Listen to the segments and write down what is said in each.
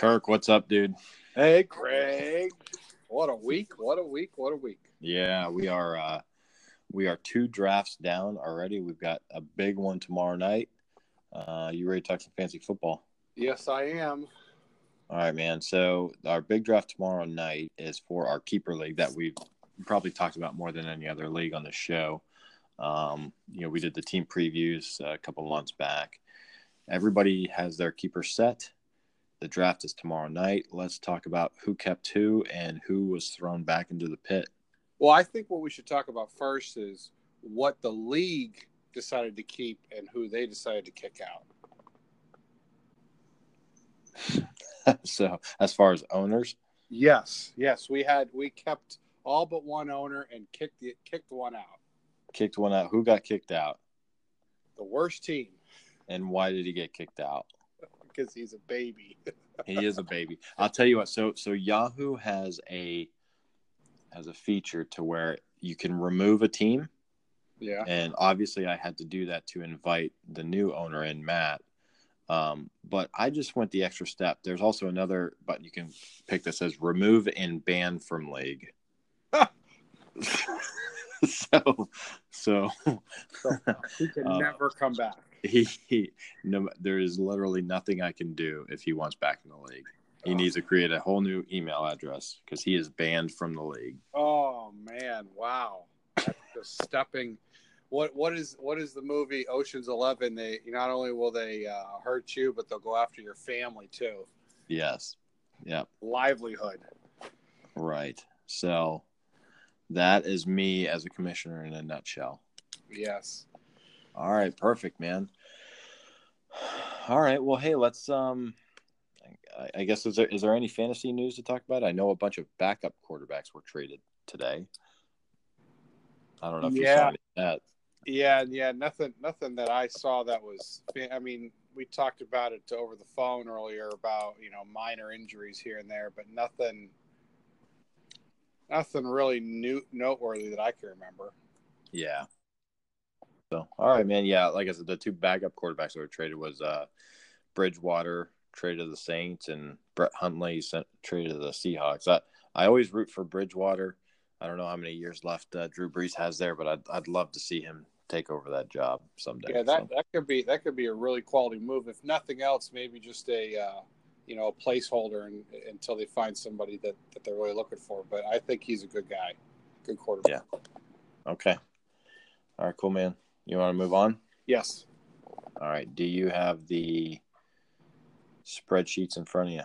Kirk, what's up, dude? Hey, Craig. What a week! What a week! What a week! Yeah, we are uh we are two drafts down already. We've got a big one tomorrow night. Uh you ready to talk some fancy football? Yes, I am. All right, man. So our big draft tomorrow night is for our keeper league that we've probably talked about more than any other league on the show. Um, you know, we did the team previews a couple months back. Everybody has their keeper set. The draft is tomorrow night. Let's talk about who kept who and who was thrown back into the pit. Well, I think what we should talk about first is what the league decided to keep and who they decided to kick out. so, as far as owners, yes, yes, we had we kept all but one owner and kicked the kicked one out. Kicked one out. Who got kicked out? The worst team. And why did he get kicked out? Because he's a baby. he is a baby. I'll tell you what. So so Yahoo has a has a feature to where you can remove a team. Yeah. And obviously, I had to do that to invite the new owner in, Matt. Um, but I just went the extra step. There's also another button you can pick that says remove and ban from league. so, so, so he can uh, never come back he, he no there is literally nothing I can do if he wants back in the league. He oh. needs to create a whole new email address because he is banned from the league. Oh man, wow. That's just stepping what what is what is the movie Ocean's 11 they not only will they uh, hurt you but they'll go after your family too. Yes. Yep. Livelihood. Right. So that is me as a commissioner in a nutshell. Yes. All right, perfect, man. All right, well, hey, let's um, I, I guess is there is there any fantasy news to talk about? I know a bunch of backup quarterbacks were traded today. I don't know if yeah. you saw that. Yeah, yeah, nothing, nothing that I saw that was. I mean, we talked about it over the phone earlier about you know minor injuries here and there, but nothing, nothing really new noteworthy that I can remember. Yeah, so, all right, man. Yeah, like I said, the two backup quarterbacks that were traded was uh, Bridgewater traded to the Saints and Brett Hundley sent, traded to the Seahawks. I, I always root for Bridgewater. I don't know how many years left uh, Drew Brees has there, but I'd, I'd love to see him take over that job someday. Yeah, that, so. that could be that could be a really quality move. If nothing else, maybe just a uh, you know a placeholder and, until they find somebody that, that they're really looking for. But I think he's a good guy, good quarterback. Yeah. Okay. All right, cool, man. You want to move on? Yes. All right. Do you have the spreadsheets in front of you?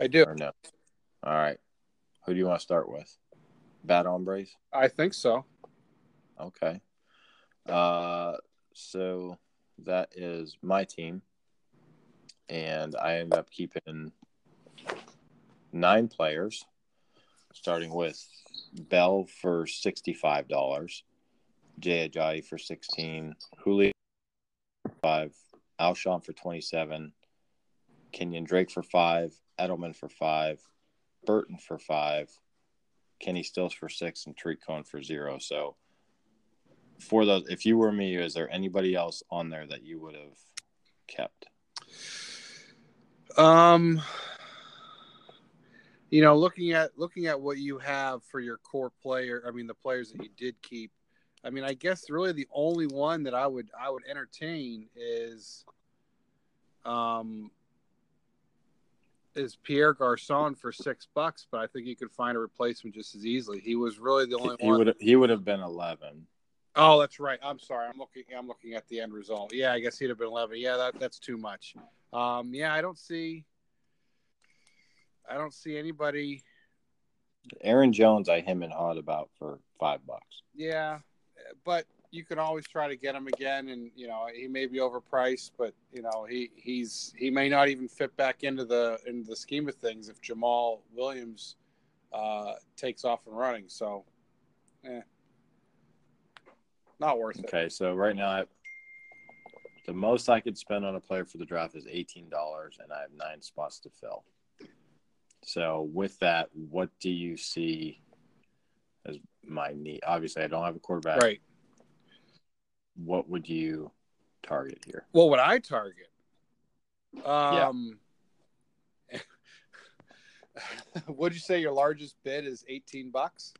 I do. Or no? All right. Who do you want to start with? Bad hombres? I think so. Okay. Uh, so that is my team. And I end up keeping nine players, starting with Bell for $65. Jay Ajayi for 16, Julio 5, Alshon for 27, Kenyan Drake for 5, Edelman for 5, Burton for 5, Kenny Stills for 6, and Tarik Cohen for 0. So for those, if you were me, is there anybody else on there that you would have kept? Um, you know, looking at looking at what you have for your core player, I mean, the players that you did keep, I mean, I guess really the only one that I would I would entertain is um is Pierre Garcon for six bucks, but I think you could find a replacement just as easily. He was really the only he one. Would he would have been eleven. Oh, that's right. I'm sorry. I'm looking. I'm looking at the end result. Yeah, I guess he'd have been eleven. Yeah, that that's too much. Um, yeah, I don't see. I don't see anybody. Aaron Jones, I him and hawed about for five bucks. Yeah, but you can always try to get him again, and you know he may be overpriced, but you know he he's he may not even fit back into the into the scheme of things if Jamaal Williams uh, takes off and running. So, eh, not worth okay, it. Okay, so right now, I, the most I could spend on a player for the draft is eighteen dollars, and I have nine spots to fill. So, with that, what do you see as my need. Obviously, I don't have a quarterback. Right. What would you target here? What would I target? Um, yeah. would you say your largest bid is 18 bucks?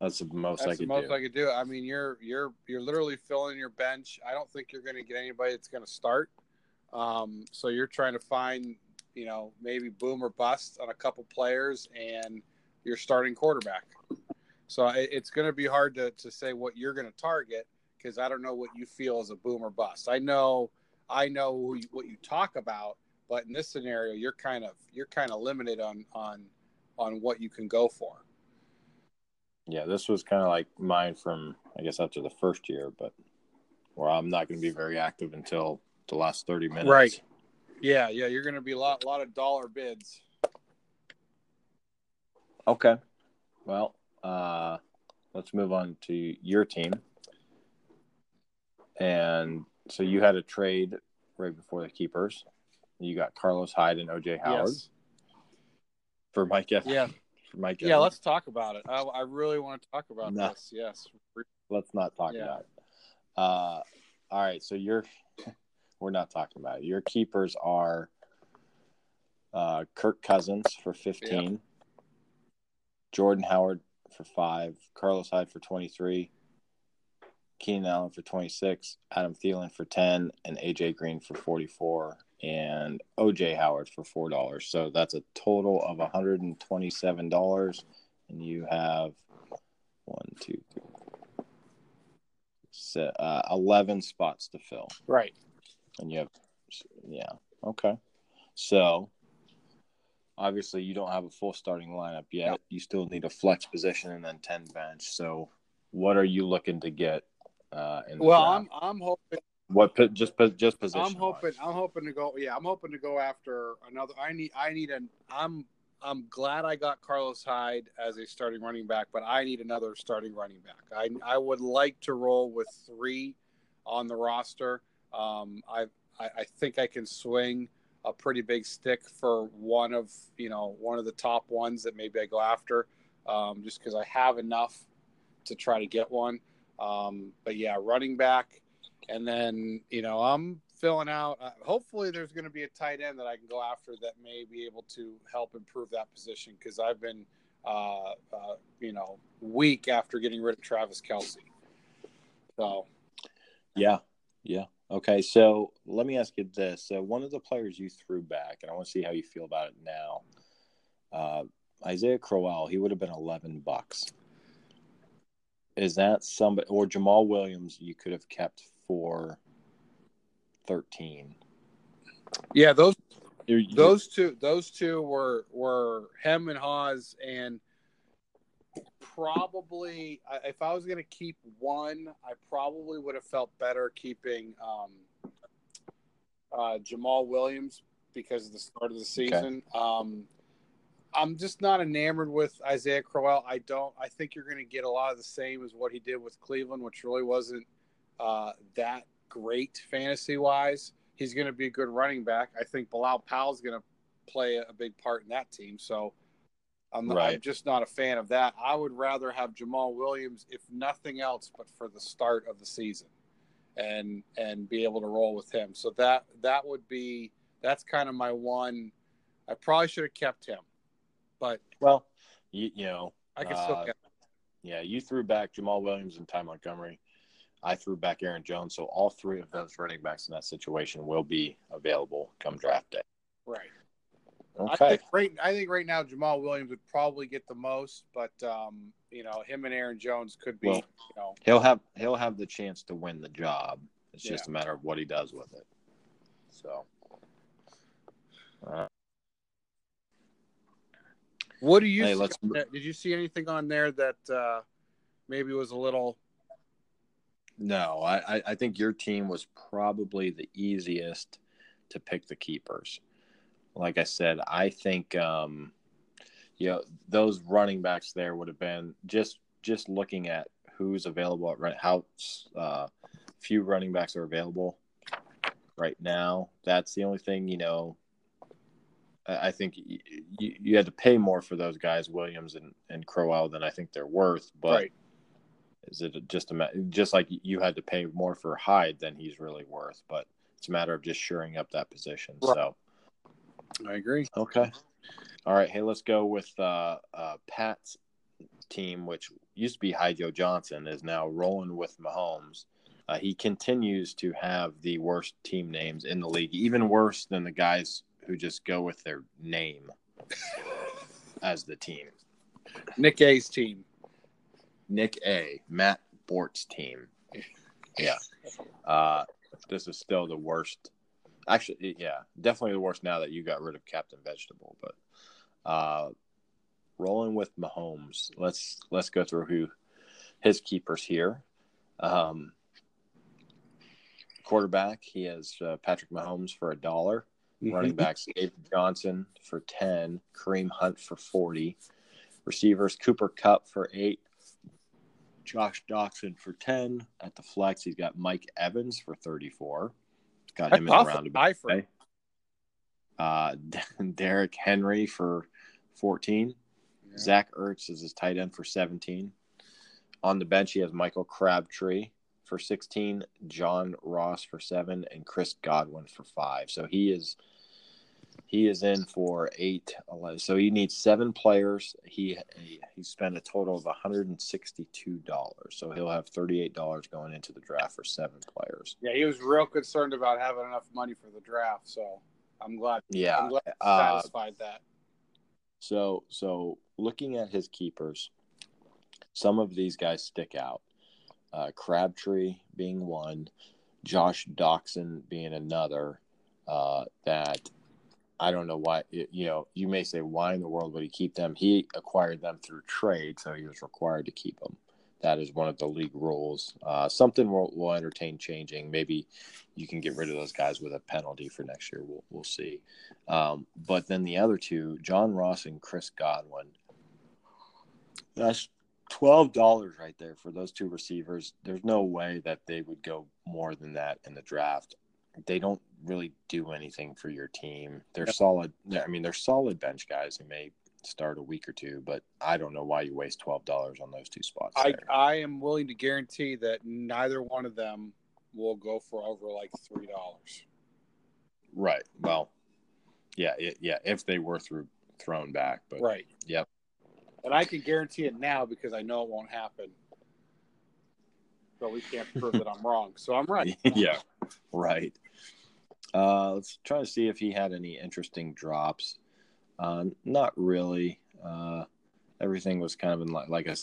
That's the most That's I the could most do. I could do. I mean, you're you're you're literally filling your bench. I don't think you're going to get anybody that's going to start. Um, so you're trying to find, you know, maybe boom or bust on a couple players, and you're starting quarterback. So it, it's going to be hard to to say what you're going to target because I don't know what you feel is a boom or bust. I know I know who you, what you talk about, but in this scenario, you're kind of you're kind of limited on on on what you can go for. Yeah, this was kind of like mine from I guess after the first year, but where I'm not going to be very active until the last 30 minutes. Right. Yeah, yeah, you're going to be a lot, lot of dollar bids. Okay. Well, uh, let's move on to your team. And so you had a trade right before the keepers. You got Carlos Hyde and OJ Howard Yes. for Mike Evans. Yeah, For Mike yeah. Let's talk about it. I, I really want to talk about No. this. Yes. let's not talk Yeah. about it. Uh, all right, so you're we're not talking about it. Your keepers are uh, Kirk Cousins for fifteen, Jordan Howard for five, Carlos Hyde for twenty three, Keenan Allen for twenty six, Adam Thielen for ten, and AJ Green for forty four, and OJ Howard for four dollars. So that's a total of one hundred and twenty seven dollars, and you have one, two, three, so, uh, 11 spots to fill Right. and you have yeah okay so obviously you don't have a full starting lineup yet No. you still need a flex position and then 10 bench so what are you looking to get uh in the Well, draft? I'm I'm hoping what just just position I'm hoping I'm hoping to go. Yeah, I'm hoping to go after another. I need I need an. I'm I'm glad I got Carlos Hyde as a starting running back, but I need another starting running back. I I would like to roll with three on the roster. Um, I, I I think I can swing a pretty big stick for one of you know one of the top ones that maybe I go after, um, just because I have enough to try to get one. Um, but yeah, running back, and then you know I'm filling out. Uh, hopefully, there's going to be a tight end that I can go after that may be able to help improve that position because I've been, uh, uh, you know, weak after getting rid of Travis Kelce. So yeah yeah okay so let me ask you this. So one of the players you threw back and i want to see how you feel about it now uh isaiah crowell he would have been 11 bucks. Is that somebody or jamaal williams you could have kept for 13 yeah, those those two those two were were him and Hawes and probably if I was going to keep one, I probably would have felt better keeping um, uh, Jamaal Williams because of the start of the season. Um, I'm just not enamored with Isaiah Crowell. I don't. I think you're going to get a lot of the same as what he did with Cleveland, which really wasn't uh, that great fantasy wise. He's going to be a good running back. I think Bilal Powell's going to play a big part in that team. So I'm, not, I'm just not a fan of that. I would rather have Jamaal Williams, if nothing else, but for the start of the season, and and be able to roll with him. So that that would be that's kind of my one. I probably should have kept him, but well you, you know I can still Uh, yeah you threw back jamaal williams and ty montgomery i threw back aaron jones so all three of those running backs in that situation will be available come draft day Right. I think right. I think right now Jamaal Williams would probably get the most, but um, you know, him and Aaron Jones could be. Well- you know, he'll have he'll have the chance to win the job. It's just a matter of what he does with it. So, uh, what do you? Hey, let's-? Did you see anything on there that uh, maybe was a little? no, I I think your team was probably the easiest to pick the keepers. Like I said, I think um, you know those running backs there would have been just just looking at who's available at run, how uh, few running backs are available right now. That's the only thing you know. I think you, you, you had to pay more for those guys, Williams and, and Crowell, than I think they're worth. But right. is it just a just like you had to pay more for Hyde than he's really worth? But it's a matter of just shoring up that position. Right. So I agree. okay, All right, hey, let's go with uh, uh, Pat's team, which used to be High Joe Johnson, is now rolling with Mahomes. Uh, he continues to have the worst team names in the league, even worse than the guys who just go with their name as the team. Nick A's team. Nick A, Matt Bort's team. Yeah. Uh, this is still the worst. Actually, yeah, definitely the worst now that you got rid of Captain Vegetable. But uh, rolling with Mahomes, let's let's go through who his keepers here. Um, quarterback, he has uh, Patrick Mahomes for a dollar. Mm-hmm. Running backs, David Johnson for ten, Kareem Hunt for forty. Receivers, Cooper Kupp for eight, Josh Doctson for 10. At the flex, he's got Mike Evans for 34. Got him in the That's roundabout. high for. Uh, Derrick Henry for 14. Yeah. Zach Ertz is his tight end for 17. On the bench, he has Michael Crabtree for 16, John Ross for 7, and Chris Godwin for 5. So he is he is in for 8 11. So he needs 7 players. He he, spent a total of $162. So he'll have $38 going into the draft for 7 players. Yeah, he was real concerned about having enough money for the draft, so I'm glad. Yeah. I'm glad uh, satisfied that. So so looking at his keepers, some of these guys stick out. Uh, Crabtree being one, Josh Doctson being another. Uh, that I don't know why. You know, you may say, why in the world would he keep them? He acquired them through trade, so he was required to keep them. That is one of the league rules. Uh, something we'll, we'll entertain changing. Maybe you can get rid of those guys with a penalty for next year. We'll we'll see. Um, but then the other two, John Ross and Chris Godwin. That's twelve dollars right there for those two receivers. There's no way that they would go more than that in the draft. They don't really do anything for your team. They're solid. I mean, they're solid bench guys who may start a week or two, but I don't know why you waste twelve dollars on those two spots. I, there. I am willing to guarantee that neither one of them will go for over like three dollars. right. Well, yeah, it, yeah. If they were through thrown back, but Right. Yep. And I can guarantee it now because I know it won't happen. But we can't prove that I'm wrong. So I'm right. yeah, right. Uh, let's try to see if he had any interesting drops. Uh, not really. Uh, everything was kind of in like, like a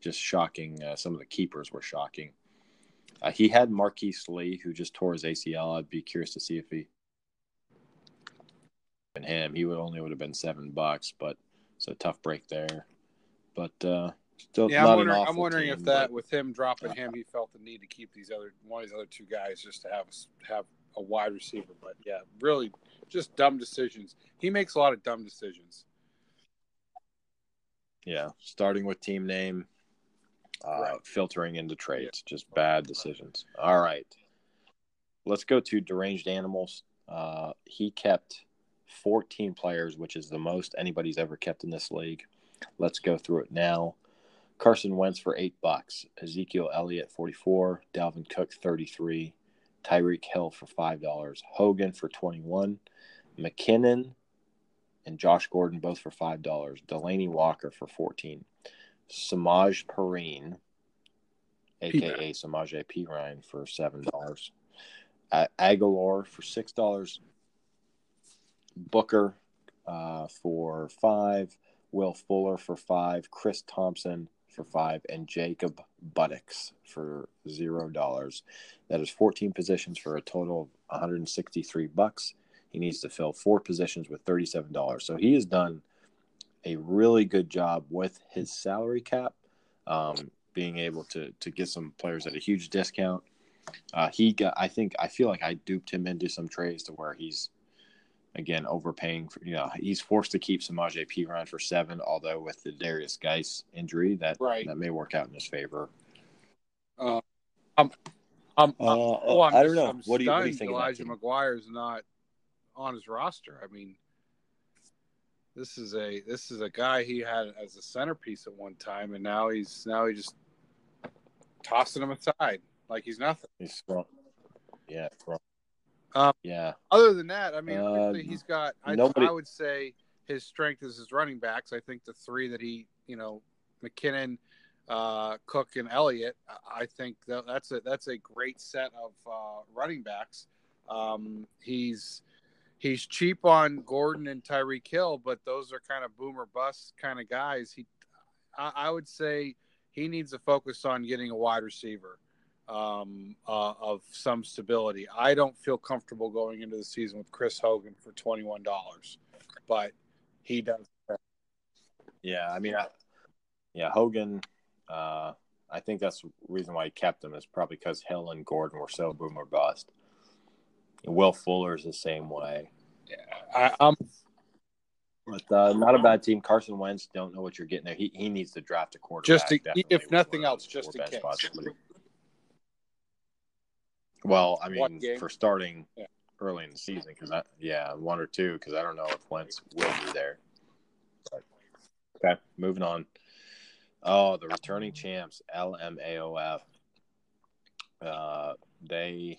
just shocking. Uh, some of the keepers were shocking. Uh, he had Marquise Lee, who just tore his ACL. I'd be curious to see if he and him. He would only would have been seven bucks, but it's a tough break there. But uh, still, Yeah, I'm wondering, I'm wondering team, if that but- with him dropping him, he felt the need to keep these other one of these other two guys just to have have a wide receiver. But yeah, really, just dumb decisions. He makes a lot of dumb decisions. Yeah, starting with team name, uh, Right. filtering into trades, just bad decisions. All right, let's go to deranged animals. Uh, he kept 14 players, which is the most anybody's ever kept in this league. Let's go through it now. Carson Wentz for eight bucks, Ezekiel Elliott 44, Dalvin Cook 33, Tyreek Hill for five dollars, Hogan for 21, McKinnon and Josh Gordon both for five dollars. Delanie Walker for fourteen. Samaje Perine, aka Samaj P Ryan, for seven dollars. Agholor for six dollars. Booker uh, for five. Will Fuller for five. Chris Thompson for five, and Jacob Buttocks for zero dollars. That is 14 positions for a total of 163 bucks. He needs to fill four positions with $37. So he has done a really good job with his salary cap, um, being able to to get some players at a huge discount. Uh, he got, I think, I feel like I duped him into some trades to where he's again overpaying for. You know, he's forced to keep Samaj P Ryan for seven, although with the Derrius Guice injury, that Right. that may work out in his favor. Uh, I'm, I'm, Uh, oh, I'm I don't know. I'm What do you- what do you think Elijah team? McGuire's not on his roster. I mean, this is a this is a guy he had as a centerpiece at one time, and now he's now he just tossing him aside like he's nothing. He's strong. Yeah, strong. Um, yeah. Other than that, I mean, Uh, he's got. I, nobody- I would say his strength is his running backs. I think the three that he, you know, McKinnon, uh, Cook, and Elliott. I- I think that that's a that's a great set of uh, running backs. Um, he's he's cheap on Gordon and Tyreek Hill, but those are kind of boomer bust kind of guys. He, I, I would say, he needs to focus on getting a wide receiver um, uh, of some stability. I don't feel comfortable going into the season with Chris Hogan for twenty one dollars, but he does. Yeah, I mean, I, yeah, Hogan. Uh, I think that's the reason why he kept him is probably because Hill and Gordon were so boom or bust. Will Fuller is the same way, I, I'm but uh, not a bad team. Carson Wentz, don't know what you're getting there. He he needs to draft a quarterback. Just to- if nothing else, just in case. spots. Well, I mean, for starting Yeah. early in the season, because I yeah, one or two, because I don't know if Wentz will be there. But, okay, moving on. Oh, the returning champs, LMAOF. Uh, they,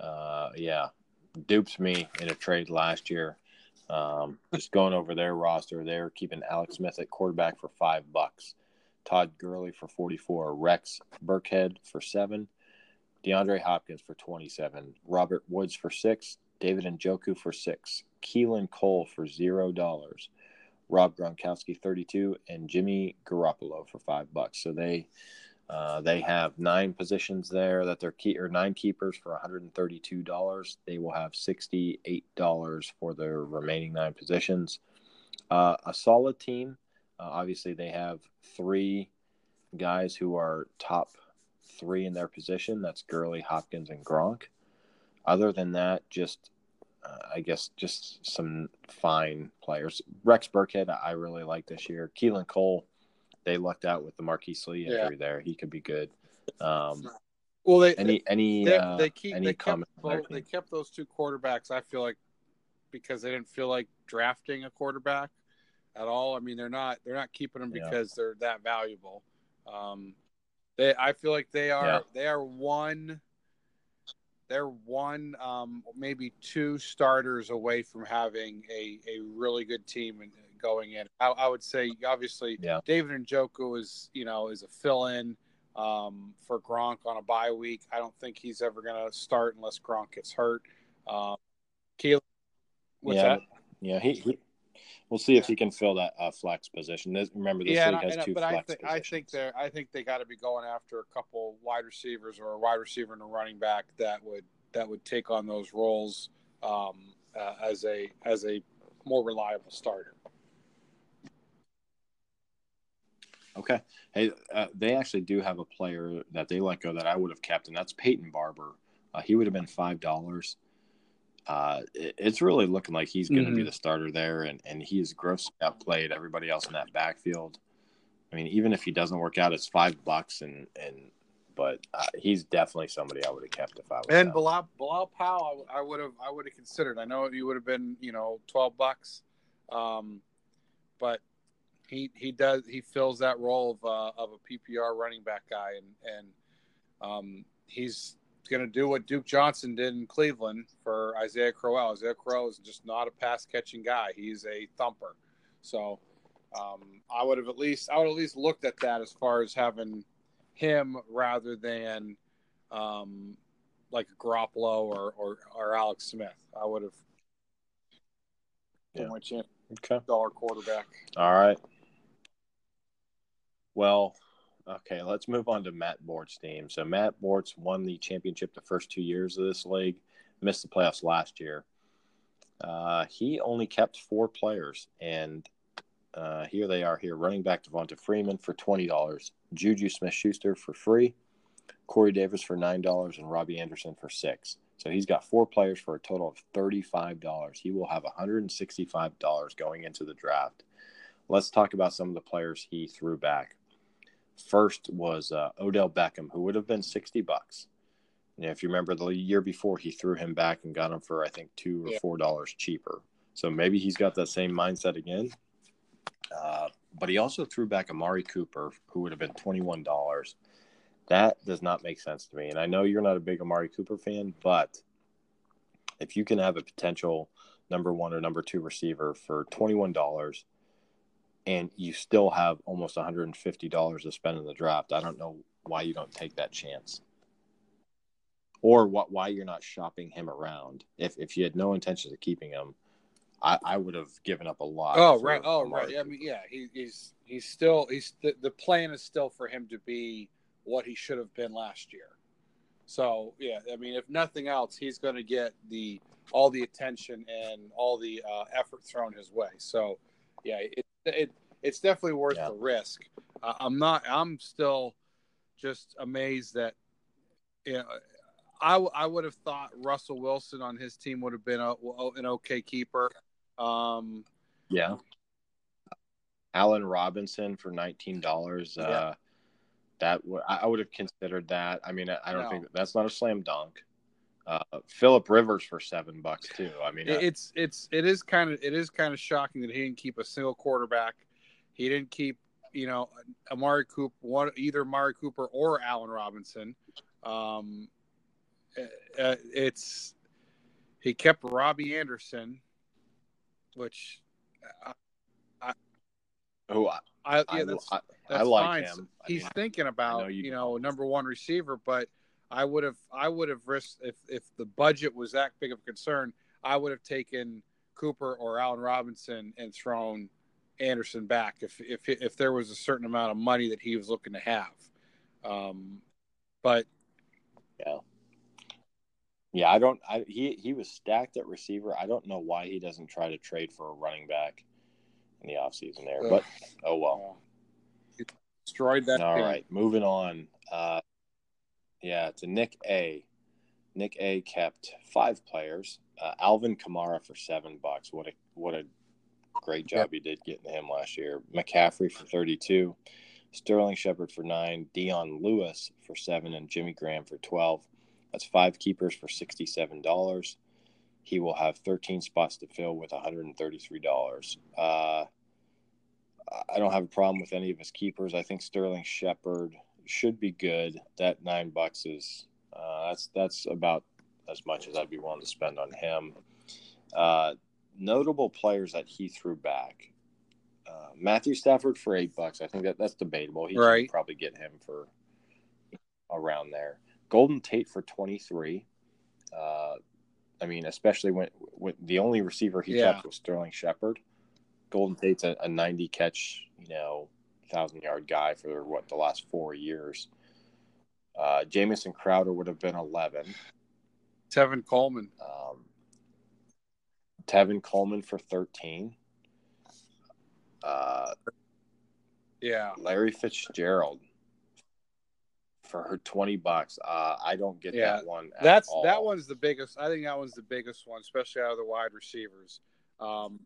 uh, yeah, dupes me in a trade last year. Um, just going over their roster, they're keeping Alex Smith at quarterback for five bucks, Todd Gurley for forty-four, Rex Burkhead for seven, DeAndre Hopkins for twenty-seven, Robert Woods for six, David Njoku for six, Keelan Cole for zero dollars, Rob Gronkowski thirty-two, and Jimmy Garoppolo for five bucks. So they uh, they have nine positions there that they're key or nine keepers for one hundred and thirty-two dollars. They will have sixty-eight dollars for their remaining nine positions. Uh, a solid team. Uh, obviously, they have three guys who are top three in their position. That's Gurley, Hopkins, and Gronk. Other than that, just uh, I guess just some fine players. Rex Burkhead, I really like this year. Keelan Cole, they lucked out with the Marquise Lee Yeah. injury there. He could be good. Um, well. They any any they, uh, they keep any they kept comment on both, they kept those two quarterbacks. I feel like because they didn't feel like drafting a quarterback at all. I mean, they're not they're not keeping them Yeah. because they're that valuable. Um, they I feel like they are Yeah. they are one they're one um, maybe two starters away from having a, a really good team and going in. I, I would say obviously Yeah. David Njoku is you know is a fill in um, for Gronk on a bye week. I don't think he's ever going to start unless Gronk gets hurt. Um, Keelan, what's yeah, that? yeah. He, he we'll see if he can fill that uh, flex position. This, remember, this yeah, league has and I- two but I flex think I think they're I think they got to be going after a couple wide receivers or a wide receiver and a running back that would that would take on those roles um, uh, as a as a more reliable starter. Okay. Hey, uh, they actually do have a player that they let go that I would have kept, and that's Peyton Barber. Uh, he would have been five dollars. Uh, it- it's really looking like he's going to be Mhm. the starter there, and and he's grossly outplayed everybody else in that backfield. I mean, even if he doesn't work out, it's five bucks, and and but uh, he's definitely somebody I would have kept if I was. And. Bilal, Bilal Powell, I would have I would have considered. I know he would have been you know twelve bucks, um, but he he does he fills that role of uh, of a PPR running back guy, and and um, he's going to do what Duke Johnson did in Cleveland for Isaiah Crowell. Isaiah Crowell is just not a pass catching guy; he's a thumper. So um, I would have at least I would at least looked at that as far as having him rather than um, like Garoppolo or, or or Alex Smith. I would have Yeah. yeah. my chance okay. dollar quarterback. All right. Well, okay, let's move on to Matt Bort's team. So Matt Bort's won the championship the first two years of this league, missed the playoffs last year. Uh, he only kept four players, and uh, here they are here. Running back Devonta Freeman for $20, Juju Smith-Schuster for free, Corey Davis for $9, and Robbie Anderson for 6 So he's got four players for a total of $35. He will have $165 going into the draft. Let's talk about some of the players he threw back. First was uh, Odell Beckham, who would have been 60 bucks. You know, if you remember the year before, he threw him back and got him for, I think, two or Yeah. four dollars cheaper. So maybe he's got that same mindset again. Uh, but he also threw back Amari Cooper, who would have been $21. That does not make sense to me. And I know you're not a big Amari Cooper fan, but if you can have a potential number one or number two receiver for twenty one dollars, and you still have almost one hundred and fifty dollars to spend in the draft, I don't know why you don't take that chance, or what why you're not shopping him around. If if you had no intentions of keeping him, I, I would have given up a lot. Oh right, oh Amari right. I mean, yeah, he, he's he's still he's the, the plan is still for him to be what he should have been last year. So yeah, I mean, if nothing else, he's going to get the all the attention and all the uh, effort thrown his way. So yeah, it, it it's definitely worth Yeah. the risk. Uh, I'm not. I'm still just amazed that you know. I, w- I would have thought Russell Wilson on his team would have been a, an okay keeper. Um, Yeah. Allen Robinson for nineteen dollars. Uh, Yeah. that w- I I would have considered that. I mean, I, I don't No. think that's not a slam dunk. Uh, Philip Rivers for seven bucks too. I mean, uh, it's it's it is kind of it is kind of shocking that he didn't keep a single quarterback. He didn't keep you know Amari Cooper, one either Amari Cooper or Allen Robinson. Um, uh, it's he kept Robbie Anderson, which I, who I, I I, yeah that's I, that's I like fine. him. I He's mean, thinking about you you, know number one receiver, but I would have I would have risked if if the budget was that big of a concern, I would have taken Cooper or Allen Robinson and thrown Anderson back if if if there was a certain amount of money that he was looking to have. Um, but yeah, yeah. I don't. I, he he was stacked at receiver. I don't know why he doesn't try to trade for a running back in the offseason there. But oh well. he destroyed that. All team. right, moving on. Uh, yeah, to Nick A. Nick A. kept five players. Uh, Alvin Kamara for seven bucks. What a what a great job he did getting him last year. McCaffrey for thirty-two. Sterling Shepard for nine. Dion Lewis for seven, and Jimmy Graham for twelve. That's five keepers for sixty-seven dollars. He will have thirteen spots to fill with one hundred and thirty-three dollars. Uh, I don't have a problem with any of his keepers. I think Sterling Shepard should be good. That nine bucks is uh, that's that's about as much as I'd be willing to spend on him. Uh, notable players that he threw back: uh, Matthew Stafford for eight bucks. I think that that's debatable. He Right. probably get him for around there. Golden Tate for twenty three. Uh, I mean, especially when, when the only receiver he Yeah. kept was Sterling Shepard. Golden Tate's a, a 90 catch, you know, thousand yard guy for what the last four years. Uh, Jamison Crowder would have been 11. Tevin Coleman. Um, Tevin Coleman for 13. Uh, Yeah. Larry Fitzgerald for her 20 bucks. Uh, I don't get Yeah, that one. at That's all. that one's the biggest. I think that one's the biggest one, especially out of the wide receivers. Um,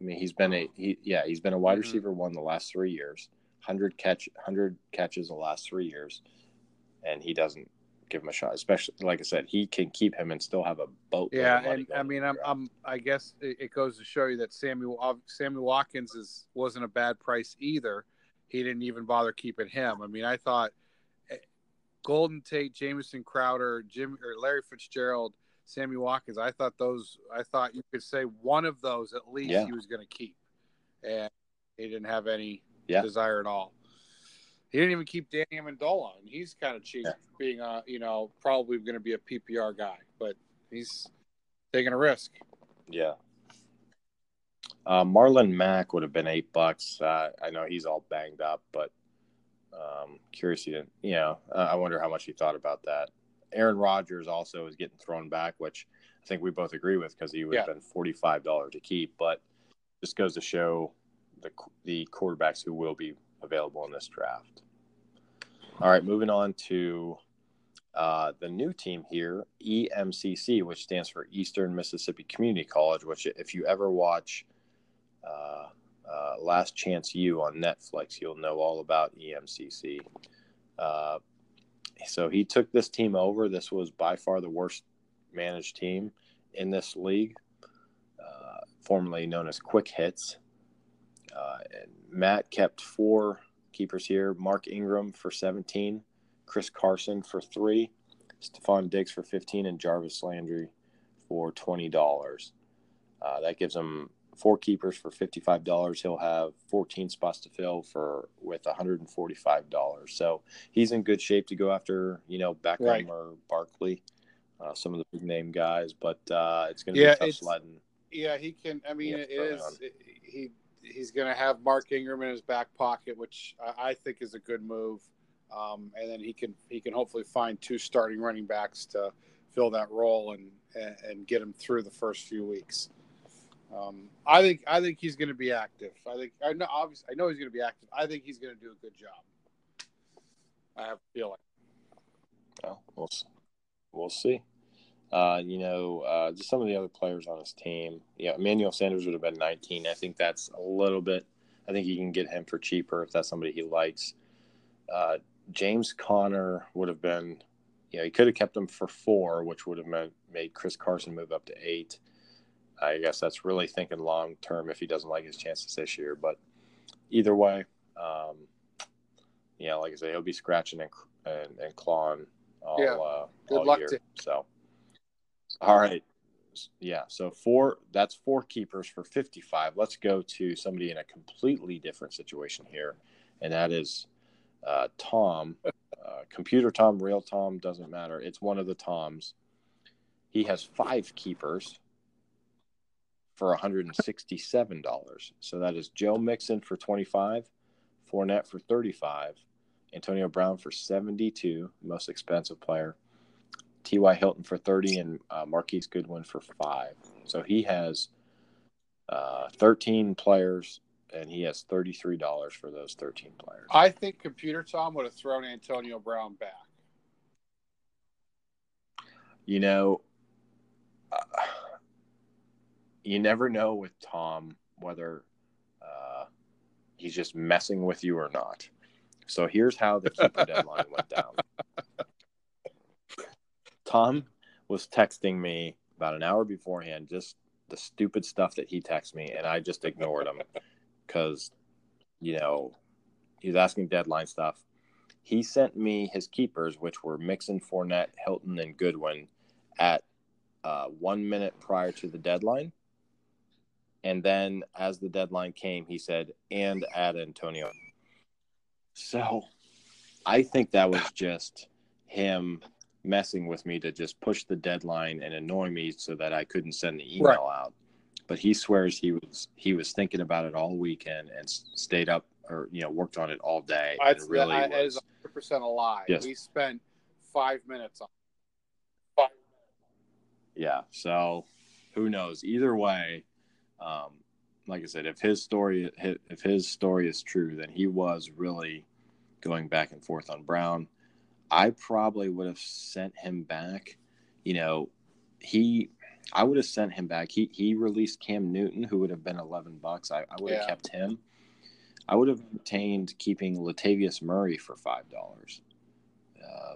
I mean, he's been a he, yeah, he's been a wide Mhm. receiver one the last three years, hundred catch, hundred catches the last three years, and he doesn't give him a shot. Especially like I said, he can keep him and still have a boat. yeah, and I mean, I'm, I'm I guess it, goes to show you that Samuel Sammy Watkins is wasn't a bad price either. He didn't even bother keeping him. I mean, I thought eh, Golden Tate, Jamison Crowder, Jim or Larry Fitzgerald, Sammy Watkins. I thought those. I thought you could say one of those at least Yeah. he was going to keep, and he didn't have any Yeah. desire at all. He didn't even keep Danny Amendola, and he's kind of cheap, Yeah. being a you know probably going to be a PPR guy, but he's taking a risk. yeah. Uh, Marlon Mack would have been eight bucks. Uh, I know he's all banged up, but um, curious he didn't. You know, uh, I wonder how much he thought about that. Aaron Rodgers also is getting thrown back, which I think we both agree with because he would have Yeah. been forty five dollars to keep. But just goes to show the the quarterbacks who will be available in this draft. All right, moving on to uh, the new team here, EMCC, which stands for Eastern Mississippi Community College. Which, if you ever watch uh, uh, Last Chance U on Netflix, you'll know all about EMCC. So he took this team over. This was by far the worst managed team in this league, uh, formerly known as Quick Hits. Uh, and Matt kept four keepers here Mark Ingram for 17, Chris Carson for three, Stefon Diggs for 15, and Jarvis Landry for twenty dollars. Uh, that gives him four keepers for fifty five dollars. He'll have fourteen spots to fill for with one hundred and forty five dollars. So he's in good shape to go after you know Beckham Right. or Barkley, uh, some of the big name guys. But uh, it's going to Yeah, be tough sledding. Yeah, he can. I mean, it is. It, he he's going to have Mark Ingram in his back pocket, which I, think is a good move. Um, and then he can he can hopefully find two starting running backs to fill that role and, and get him through the first few weeks. Um, I think I think he's going to be active. I think I know obviously I know he's going to be active. I think he's going to do a good job. I have a feeling. Well, we'll we'll see. Uh, you know, uh, just some of the other players on his team. Yeah, Emmanuel Sanders would have been 19. I think that's a little bit. I think you can get him for cheaper if that's somebody he likes. Uh, James Conner would have been. You know, he could have kept him for four, which would have meant, made Chris Carson move up to eight. I guess that's really thinking long term if he doesn't like his chances this year. But either way, um, yeah, like I say, he'll be scratching and and, and clawing all, Yeah. uh, Good all luck year. to- So, all right, yeah. So four. That's four keepers for fifty-five. Let's go to somebody in a completely different situation here, and that is uh, Tom. Uh, computer Tom, real Tom, doesn't matter. It's one of the Toms. He has five keepers for $167. So that is Joe Mixon for 25, Fournette for 35, Antonio Brown for 72, most expensive player, T.Y. Hilton for 30, and uh, Marquise Goodwin for 5. So he has uh, 13 players, and he has $33 for those 13 players. I think Computer Tom would have thrown Antonio Brown back. You know, uh, you never know with Tom whether uh, he's just messing with you or not. So here's how the keeper deadline went down. Tom was texting me about an hour beforehand, just the stupid stuff that he texted me, and I just ignored him because, you know, he was asking deadline stuff. He sent me his keepers, which were Mixon, Fournette, Hilton, and Goodwin, at uh, one minute prior to the deadline. And then as the deadline came, he said, and add Antonio. So I think that was just him messing with me to just push the deadline and annoy me so that I couldn't send the email out. But he swears he was he was thinking about it all weekend and stayed up or you know worked on it all day. and That's really that, is 100 percent a lie. Yes. We spent five minutes on. yeah so who knows either way um like i said if his story if his story is true then he was really going back and forth on brown. I probably would have sent him back you know he i would have sent him back. He he released cam newton who would have been 11 bucks. I, I would have Yeah. kept him. I would have retained keeping latavius murray for five dollars. Uh,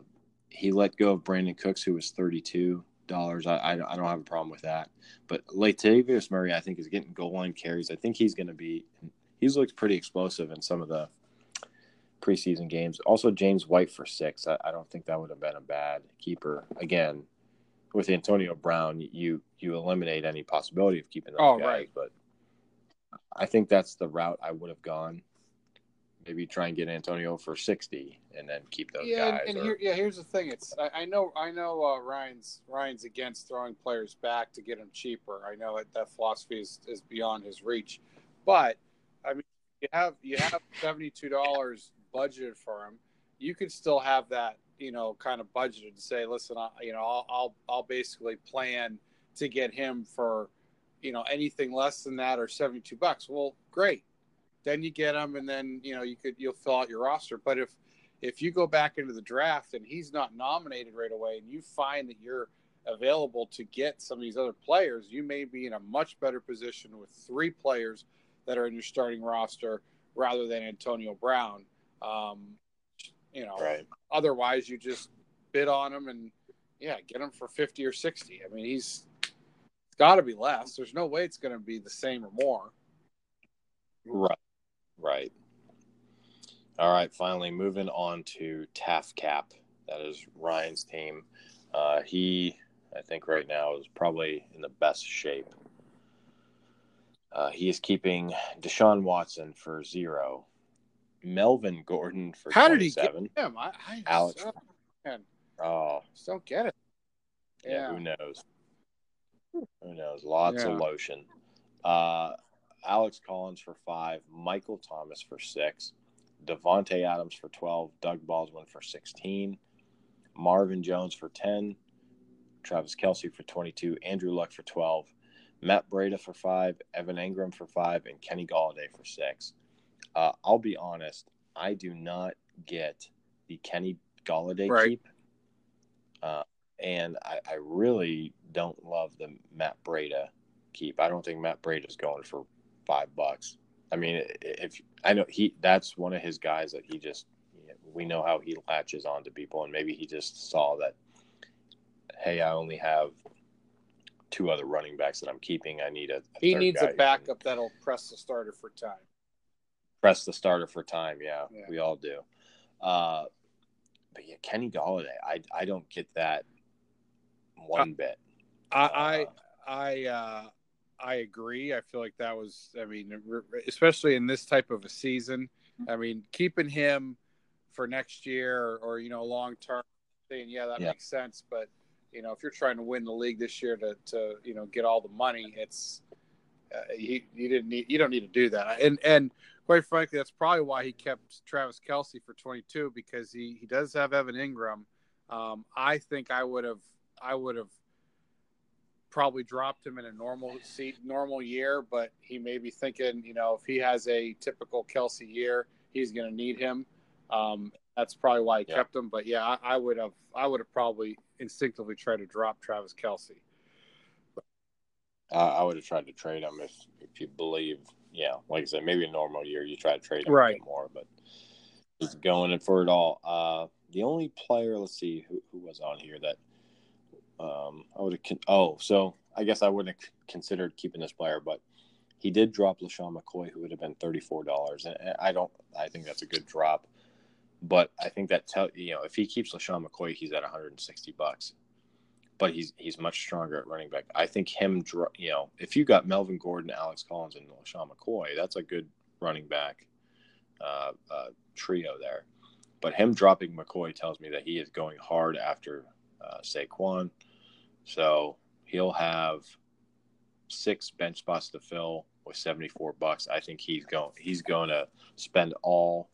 he let go of brandin cooks who was 32 dollars. I, I I don't have a problem with that. But Latavius Murray, I think, is getting goal line carries. I think he's going to be. He's looked pretty explosive in some of the preseason games. Also, James White for six. I, I don't think that would have been a bad keeper. Again, with Antonio Brown, you you eliminate any possibility of keeping those Oh, guys. right. But I think that's the route I would have gone. Maybe try and get Antonio for sixty, and then keep those yeah, guys. and, and or- here, yeah, here's the thing. It's I, I know I know uh, Ryan's Ryan's against throwing players back to get them cheaper. I know that that philosophy is, is beyond his reach, but I mean, you have you have seventy two dollars budgeted for him. You could still have that you know kind of budgeted to say, listen, I, you know, I'll, I'll I'll basically plan to get him for you know anything less than that or seventy two bucks. Well, great. Then you get him, and then you know you could you'll fill out your roster. But if if you go back into the draft and he's not nominated right away, and you find that you're available to get some of these other players, you may be in a much better position with three players that are in your starting roster rather than Antonio Brown. Um, you know, right. otherwise you just bid on him and yeah, get him for fifty or sixty. I mean, he's it's got to be less. There's no way it's going to be the same or more. Right. Right. All right. Finally, moving on to TAF Cap. That is Ryan's team. Uh, he I think right now is probably in the best shape. Uh, he is keeping Deshaun Watson for zero, Melvin Gordon for How did he get him? I, I Alex- so- man, Oh, just don't get it. yeah, Yeah. who knows? Who knows? Lots Yeah. of lotion. Uh, Alex Collins for five, Michael Thomas for six, Davante Adams for 12, Doug Baldwin for 16, Marvin Jones for 10, Travis Kelce for 22, Andrew Luck for 12, Matt Breida for five, Evan Engram for five, and Kenny Golladay for six. Uh, I'll be honest, I do not get the Kenny Golladay Right. keep. Uh, and I, I really don't love the Matt Breida keep. I don't think Matt Breida's going for five bucks. I mean, if I know he, that's one of his guys that he just, we know how he latches on to people, and maybe he just saw that, hey, I only have two other running backs that I'm keeping. I need a. a He needs a who can backup that'll press the starter for time. Press the starter for time. Yeah, Yeah. we all do. Uh, but yeah, Kenny Golladay, I I don't get that one bit. I Uh, I I, uh, I agree. I feel like that was. I mean, especially in this type of a season. I mean, keeping him for next year or, or you know long term, saying yeah, that Yeah. makes sense. But you know, if you're trying to win the league this year to to you know get all the money, it's uh, you, you didn't need you don't need to do that. And and quite frankly, that's probably why he kept Travis Kelce for 22 because he he does have Evan Engram. Um, I think I would have I would have probably dropped him in a normal seat normal year, but he may be thinking, you know, if he has a typical Kelce year, he's going to need him. Um, that's probably why he Yeah. kept him. But yeah, I, I would have I would have probably instinctively tried to drop Travis Kelce. I, I would have tried to trade him if if you believe, yeah, like I said, maybe a normal year you try to trade him a Right. bit more, but he's going in for it all. Uh, the only player, let's see, who, who was on here that um, I would have. Con- oh, so I guess I wouldn't have considered keeping this player, but he did drop LeSean McCoy, who would have been thirty four dollars, and I don't. I think that's a good drop, but I think that tell you know if he keeps LeSean McCoy, he's at one hundred and sixty bucks but he's he's much stronger at running back. I think him, dr- you know, if you got Melvin Gordon, Alex Collins, and LeSean McCoy, that's a good running back uh, uh, trio there. But him dropping McCoy tells me that he is going hard after uh, Saquon, so he'll have six bench spots to fill with seventy four bucks. I think he's going he's going to spend all.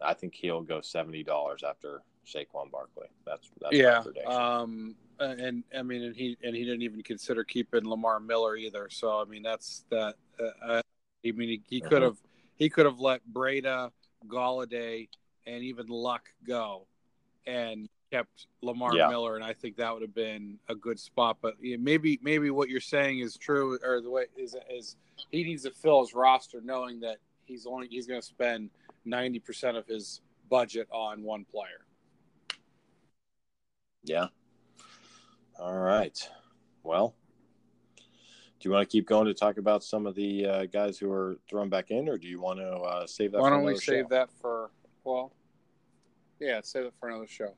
I think he'll go seventy dollars after Saquon Barkley. That's that's yeah. Um, and I mean, and he and he didn't even consider keeping Lamar Miller either. So I mean, that's that. Uh, I mean, he, he could Mhm. have he could have let Breida, Golladay, and even Luck go, and kept Lamar Yeah. Miller, and I think that would have been a good spot. But maybe maybe what you're saying is true, or the way is is he needs to fill his roster, knowing that he's only he's going to spend ninety percent of his budget on one player. Yeah. All right. Well, do you want to keep going to talk about some of the uh, guys who are thrown back in, or do you want to uh, save that? Why for don't we save show? that for well? Yeah, save it for another show.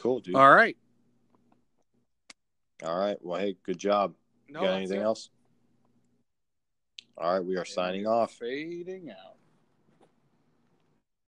Cool, dude. All right. All right. Well, hey, good job. No, Got anything it. else? All right. We are signing off. Fading out.